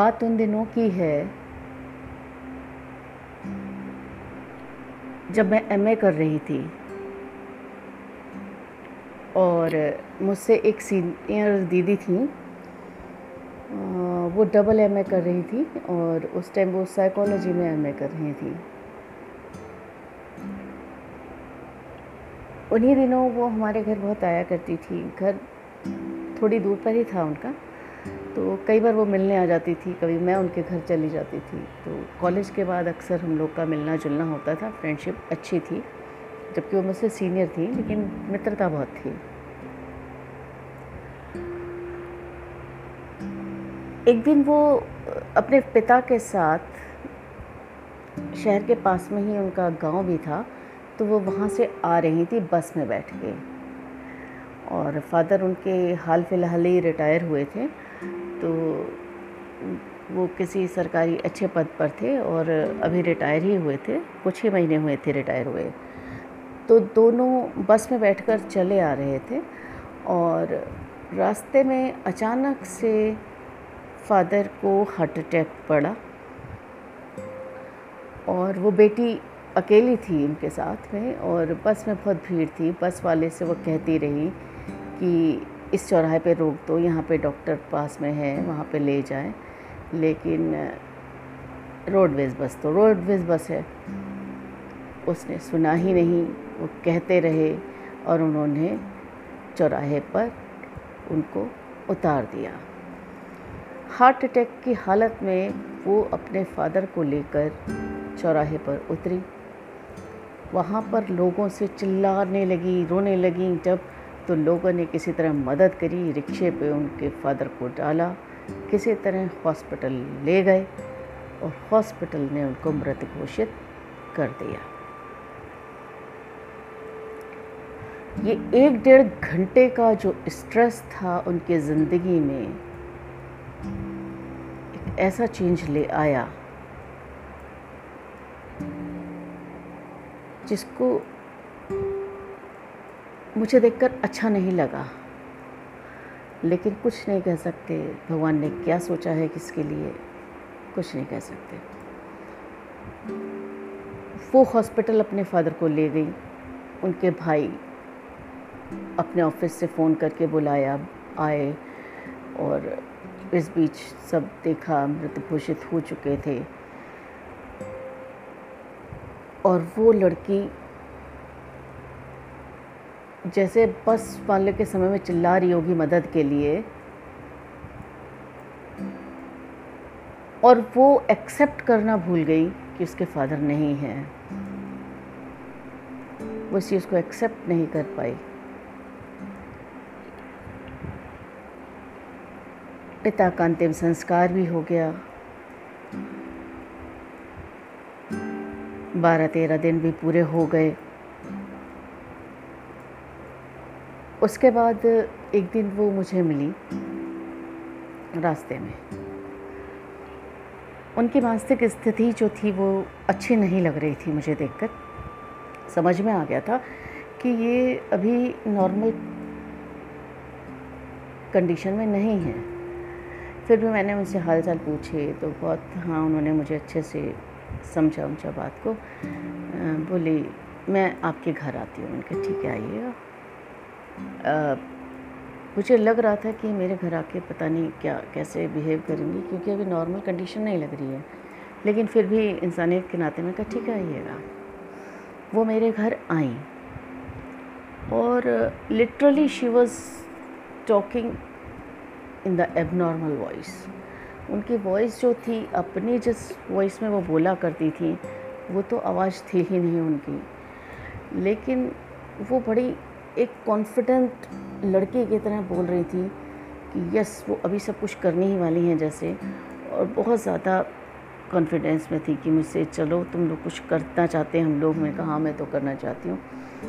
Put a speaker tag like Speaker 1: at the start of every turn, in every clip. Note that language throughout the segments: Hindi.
Speaker 1: बात उन दिनों की है जब मैं एमए कर रही थी। और मुझसे एक सीनियर दीदी थी वो डबल एमए कर रही थी और उस टाइम वो साइकोलॉजी में एमए कर रही थी। उन्हीं दिनों वो हमारे घर बहुत आया करती थी। घर थोड़ी दूर पर ही था उनका। तो कई बार वो मिलने आ जाती थी, कभी मैं उनके घर चली जाती थी। तो कॉलेज के बाद अक्सर हम लोग का मिलना जुलना होता था, फ्रेंडशिप अच्छी थी, जबकि वो मुझसे सीनियर थी, लेकिन मित्रता बहुत थी। एक दिन वो अपने पिता के साथ शहर के पास में ही उनका गाँव भी था तो वो वहाँ से आ रही थी बस में बैठ के। और फादर उनके हाल फ़िलहाल ही रिटायर हुए थे। तो वो किसी सरकारी अच्छे पद पर थे और अभी रिटायर ही हुए थे। कुछ ही महीने हुए थे रिटायर हुए। तो दोनों बस में बैठकर चले आ रहे थे और रास्ते में अचानक से फादर को हार्ट अटैक पड़ा और वो बेटी अकेली थी उनके साथ में और बस में बहुत भीड़ थी। बस वाले से वो कहती रही कि इस चौराहे पे रोक दो, यहाँ पे डॉक्टर पास में है, वहाँ पे ले जाए। लेकिन, रोडवेज़ बस तो रोडवेज़ बस है। उसने सुना ही नहीं, वो कहते रहे और उन्होंने चौराहे पर उनको उतार दिया। हार्ट अटैक की हालत में वो अपने फादर को लेकर चौराहे पर उतरी। वहाँ पर लोगों से चिल्लाने लगी, रोने लगी, जब तो लोगों ने किसी तरह मदद करी, रिक्शे पे उनके फादर को डाला, किसी तरह हॉस्पिटल ले गए और हॉस्पिटल ने उनको मृत घोषित कर दिया। ये एक डेढ़ घंटे का जो स्ट्रेस था उनके ज़िंदगी में, एक ऐसा चेंज ले आया, जिसको मुझे देखकर अच्छा नहीं लगा। लेकिन कुछ नहीं कह सकते। भगवान ने क्या सोचा है किसके लिए? कुछ नहीं कह सकते। वो हॉस्पिटल अपने फादर को ले गई। उनके भाई अपने ऑफ़िस से फ़ोन करके बुलाया, आए और इस बीच सब देखा, मृत घोषित हो चुके थे। और वो लड़की जैसे बस वाले के समय में चिल्ला रही होगी मदद के लिए, और वो एक्सेप्ट करना भूल गई कि उसके फादर नहीं हैं। वो इस चीज़ को एक्सेप्ट नहीं कर पाई। पिता का अंतिम संस्कार भी हो गया। बारह तेरह दिन भी पूरे हो गए। उसके बाद एक दिन वो मुझे मिली रास्ते में। उनकी मानसिक स्थिति जो थी वो अच्छी नहीं लग रही थी मुझे देखकर। समझ में आ गया था कि ये अभी नॉर्मल कंडीशन में नहीं है। फिर भी मैंने उनसे हाल चाल पूछे तो बहुत हाँ उन्होंने मुझे अच्छे से समझा उमझा बात को। बोली, मैं आपके घर आती हूँ। उनके, ठीक है, आइएगा। मुझे लग रहा था कि मेरे घर आके पता नहीं क्या, कैसे बिहेव करेंगी, क्योंकि अभी नॉर्मल कंडीशन नहीं लग रही है। लेकिन फिर भी इंसानियत के नाते में कहा, ठीक आइएगा। वो मेरे घर आई। और literally she was talking in the abnormal voice उनकी वॉइस जो थी, अपनी जिस वॉइस में वो बोला करती थी, वो तो आवाज़ थी ही नहीं उनकी। लेकिन वो बड़ी एक कॉन्फिडेंट लड़के की तरह बोल रही थी कि यस वो अभी सब कुछ करने ही वाली हैं जैसे। और बहुत ज़्यादा कॉन्फिडेंस में थी कि मुझसे, चलो, तुम लोग कुछ करना चाहते हैं हम लोग? मैं कहा हाँ मैं तो करना चाहती हूँ।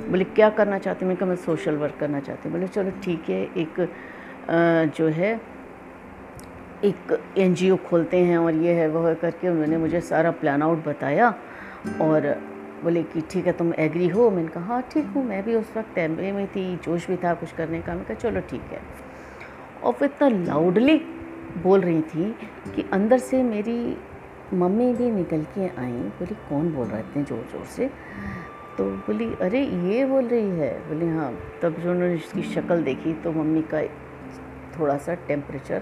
Speaker 1: बोले, क्या करना चाहती? हूँ मैं कहा, मैं सोशल वर्क करना चाहती हूँ। बोले, चलो, ठीक है, एक जो है, एक एनजीओ खोलते हैं और ये है, वह करके उन्होंने मुझे सारा प्लान आउट बताया और बोले कि, ठीक है, तुम एग्री हो? मैंने कहा हाँ ठीक हूँ, मैं भी उस वक्त एम में थी, जोश भी था कुछ करने का। मैं कहा, चलो, ठीक है। और वो इतना लाउडली बोल रही थी कि अंदर से मेरी मम्मी भी निकल के आई, बोली, कौन बोल रहा है इतने ज़ोर ज़ोर से? तो बोली, अरे, ये बोल रही है। बोली हाँ। तब जो उन्होंने इसकी शक्ल देखी तो मम्मी का थोड़ा सा टेम्परेचर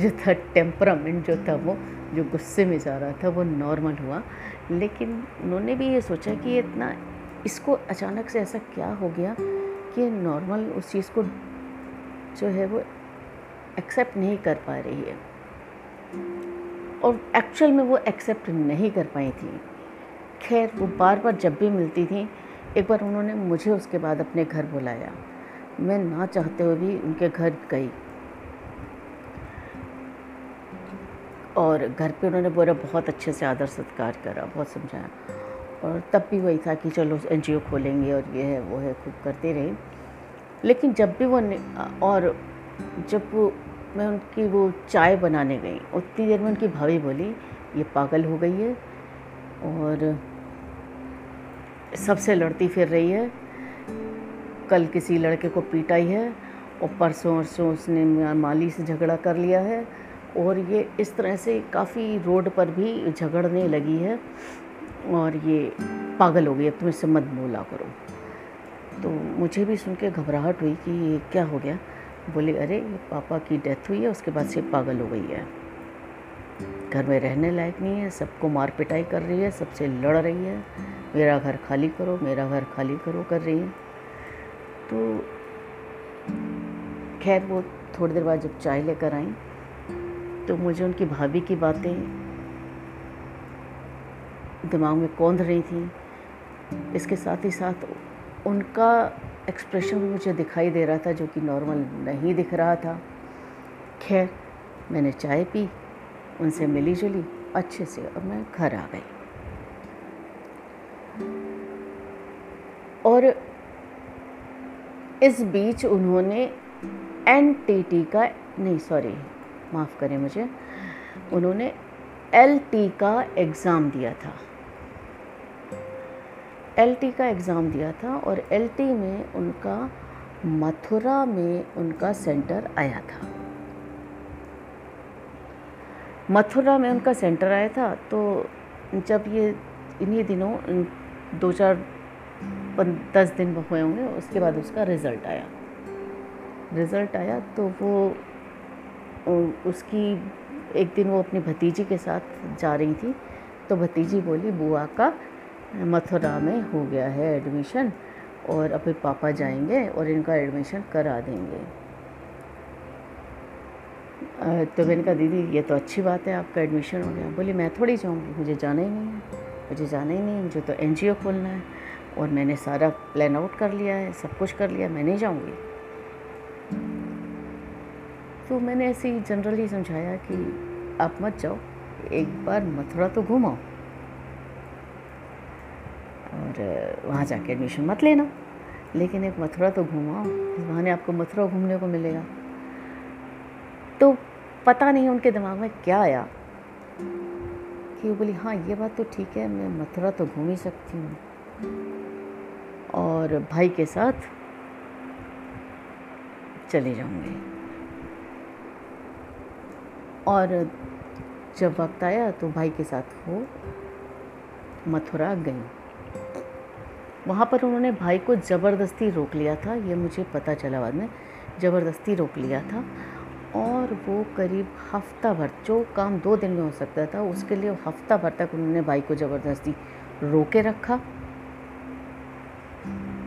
Speaker 1: जो था टेम्परामेंट जो था वो जो गुस्से में जा रहा था, वो नॉर्मल हुआ। लेकिन उन्होंने भी ये सोचा कि इतना, इसको अचानक से ऐसा क्या हो गया कि नॉर्मल उस चीज़ को जो है वो एक्सेप्ट नहीं कर पा रही है। और एक्चुअल में वो एक्सेप्ट नहीं कर पाई थी। खैर, वो बार बार जब भी मिलती थी, एक बार उन्होंने मुझे उसके बाद अपने घर बुलाया। मैं ना चाहते हुए भी उनके घर गई। और घर पे उन्होंने बोला, बहुत अच्छे से आदर सत्कार करा, बहुत समझाया। और तब भी वही था कि चलो एनजीओ खोलेंगे और ये है, वो है, खूब करते रहे। लेकिन जब भी वो और जब वो मैं उनकी वो चाय बनाने गई, उतनी देर में उनकी भाभी बोली, ये पागल हो गई है और सबसे लड़ती फिर रही है। कल किसी लड़के को पीटाई है और परसों वरसों उसने माली से झगड़ा कर लिया है और ये इस तरह से काफ़ी रोड पर भी झगड़ने लगी है और ये पागल हो गई अब तुम इससे मत बोला करो। तो मुझे भी सुन के घबराहट हुई कि ये क्या हो गया। बोले, अरे पापा की डेथ हुई है, उसके बाद से पागल हो गई है। घर में रहने लायक नहीं है, सबको मार पिटाई कर रही है, सबसे लड़ रही है। मेरा घर खाली करो, मेरा घर खाली करो, कर रही है। तो खैर, वो थोड़ी देर बाद जब चाय लेकर आई तो मुझे उनकी भाभी की बातें दिमाग में कौंध रही थी। इसके साथ ही साथ उनका एक्सप्रेशन भी मुझे दिखाई दे रहा था जो कि नॉर्मल नहीं दिख रहा था। खैर, मैंने चाय पी, उनसे मिली जुली, अच्छे से और मैं घर आ गई। और इस बीच उन्होंने NTT का, नहीं सॉरी माफ़ करें मुझे। उन्होंने एल टी का एग्ज़ाम दिया था। एल टी का एग्ज़ाम दिया था और एल टी में उनका, मथुरा में उनका सेंटर आया था। मथुरा में उनका सेंटर आया था तो जब ये, इन्हीं दिनों, दो चार दस दिन हुए होंगे, उसके बाद उसका रिज़ल्ट आया। रिज़ल्ट आया तो वो उसकी एक दिन वो अपनी भतीजी के साथ जा रही थी तो भतीजी बोली, बुआ का मथुरा में हो गया है एडमिशन और अपने पापा जाएँगे और इनका एडमिशन करा देंगे। तो मैंने कहा, दीदी, ये तो अच्छी बात है, आपका एडमिशन हो गया। बोली, मैं थोड़ी जाऊँगी मुझे जाना ही नहीं है, मुझे जाना ही नहीं है, मुझे तो एनजीओ खोलना है और मैंने सारा प्लान आउट कर लिया है, सब कुछ कर लिया, मैं नहीं जाऊँगी। तो मैंने ऐसे ही जनरली समझाया कि आप मत जाओ, एक बार मथुरा तो घूमाओ। और वहाँ जाके एडमिशन मत लेना। लेकिन एक मथुरा तो घूमाओ, इस बहाने आपको मथुरा घूमने को मिलेगा। तो पता नहीं उनके दिमाग में क्या आया कि वो बोली हाँ ये बात तो ठीक है, मैं मथुरा तो घूम ही सकती हूँ। और भाई के साथ चले जाऊँगी। और जब वक्त आया तो भाई के साथ वो मथुरा गई। वहाँ पर उन्होंने भाई को ज़बरदस्ती रोक लिया था, ये मुझे पता चला बाद में, ज़बरदस्ती रोक लिया था और वो करीब हफ़्ता भर, जो काम दो दिन में हो सकता था, उसके लिए हफ़्ता भर तक उन्होंने भाई को ज़बरदस्ती रोके रखा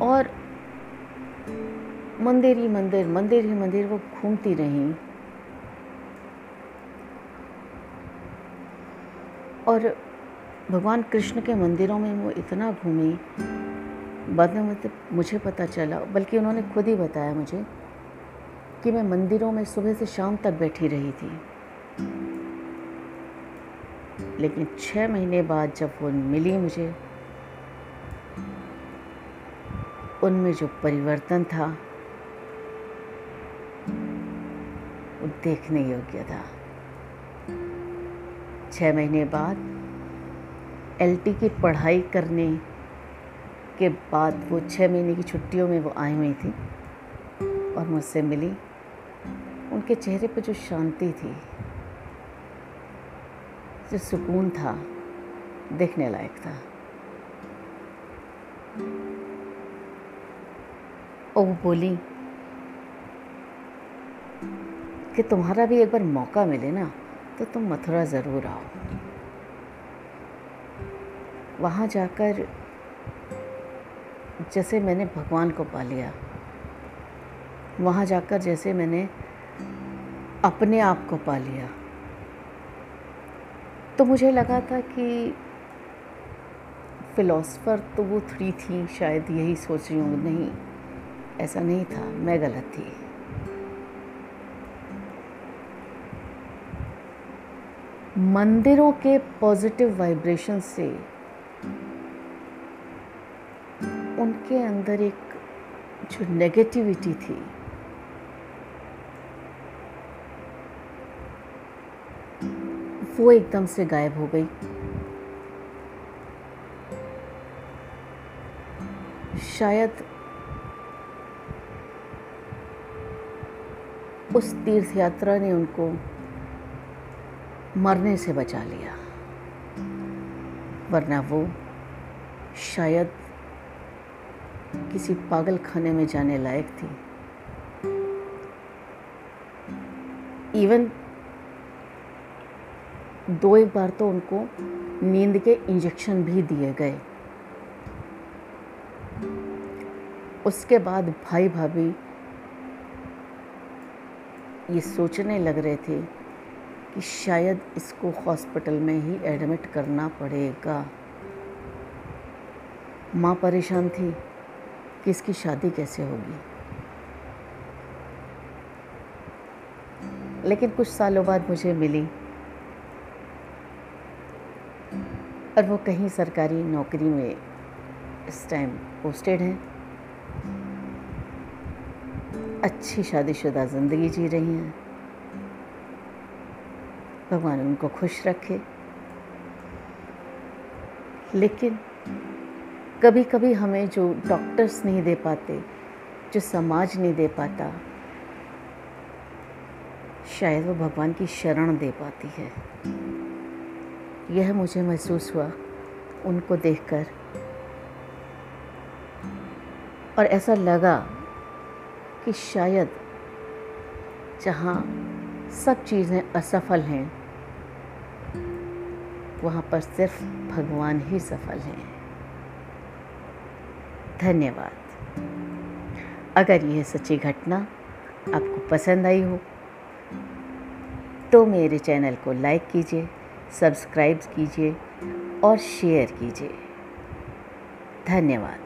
Speaker 1: और मंदिर ही मंदिर मंदिर ही मंदिर वो घूमती रहीं। और भगवान कृष्ण के मंदिरों में वो इतना घूमी, बाद में मतलब मुझे पता चला, बल्कि उन्होंने खुद ही बताया मुझे, कि मैं मंदिरों में सुबह से शाम तक बैठी रही थी। लेकिन छः महीने बाद जब वो मिली मुझे, उनमें जो परिवर्तन था, वो देखने योग्य था। छः महीने बाद एलटी की पढ़ाई करने के बाद वो छः महीने की छुट्टियों में वो आई हुई थी और मुझसे मिली। उनके चेहरे पर जो शांति थी, जो सुकून था, देखने लायक था। और वो बोली कि तुम्हारा भी एक बार मौका मिले ना तो तुम मथुरा ज़रूर आओ। वहाँ जाकर जैसे मैंने भगवान को पा लिया, वहाँ जाकर जैसे मैंने अपने आप को पा लिया तो मुझे लगा था कि फ़िलासफ़र तो वो थ्री थी, शायद यही सोच रही हूँ। नहीं, ऐसा नहीं था, मैं गलत थी। मंदिरों के पॉजिटिव वाइब्रेशन से उनके अंदर एक जो नेगेटिविटी थी, वो एकदम से गायब हो गई। शायद उस तीर्थ यात्रा ने उनको मरने से बचा लिया। वरना वो शायद किसी पागल खाने में जाने लायक थी। इवन दो एक बार तो उनको नींद के इंजेक्शन भी दिए गए। उसके बाद भाई भाभी ये सोचने लग रहे थे कि शायद इसको हॉस्पिटल में ही एडमिट करना पड़ेगा। माँ परेशान थी कि इसकी शादी कैसे होगी। लेकिन कुछ सालों बाद मुझे मिली। और वो कहीं सरकारी नौकरी में इस टाइम पोस्टेड हैं। अच्छी शादीशुदा ज़िंदगी जी रही हैं। भगवान उनको खुश रखे। लेकिन कभी कभी हमें जो डॉक्टर्स नहीं दे पाते, जो समाज नहीं दे पाता, शायद वो भगवान की शरण दे पाती है। यह मुझे महसूस हुआ उनको देखकर। और ऐसा लगा कि शायद जहाँ सब चीज़ें असफल हैं। वहाँ पर सिर्फ़ भगवान ही सफल हैं। धन्यवाद। अगर यह सच्ची घटना आपको पसंद आई हो तो मेरे चैनल को लाइक कीजिए, सब्सक्राइब कीजिए और शेयर कीजिए। धन्यवाद।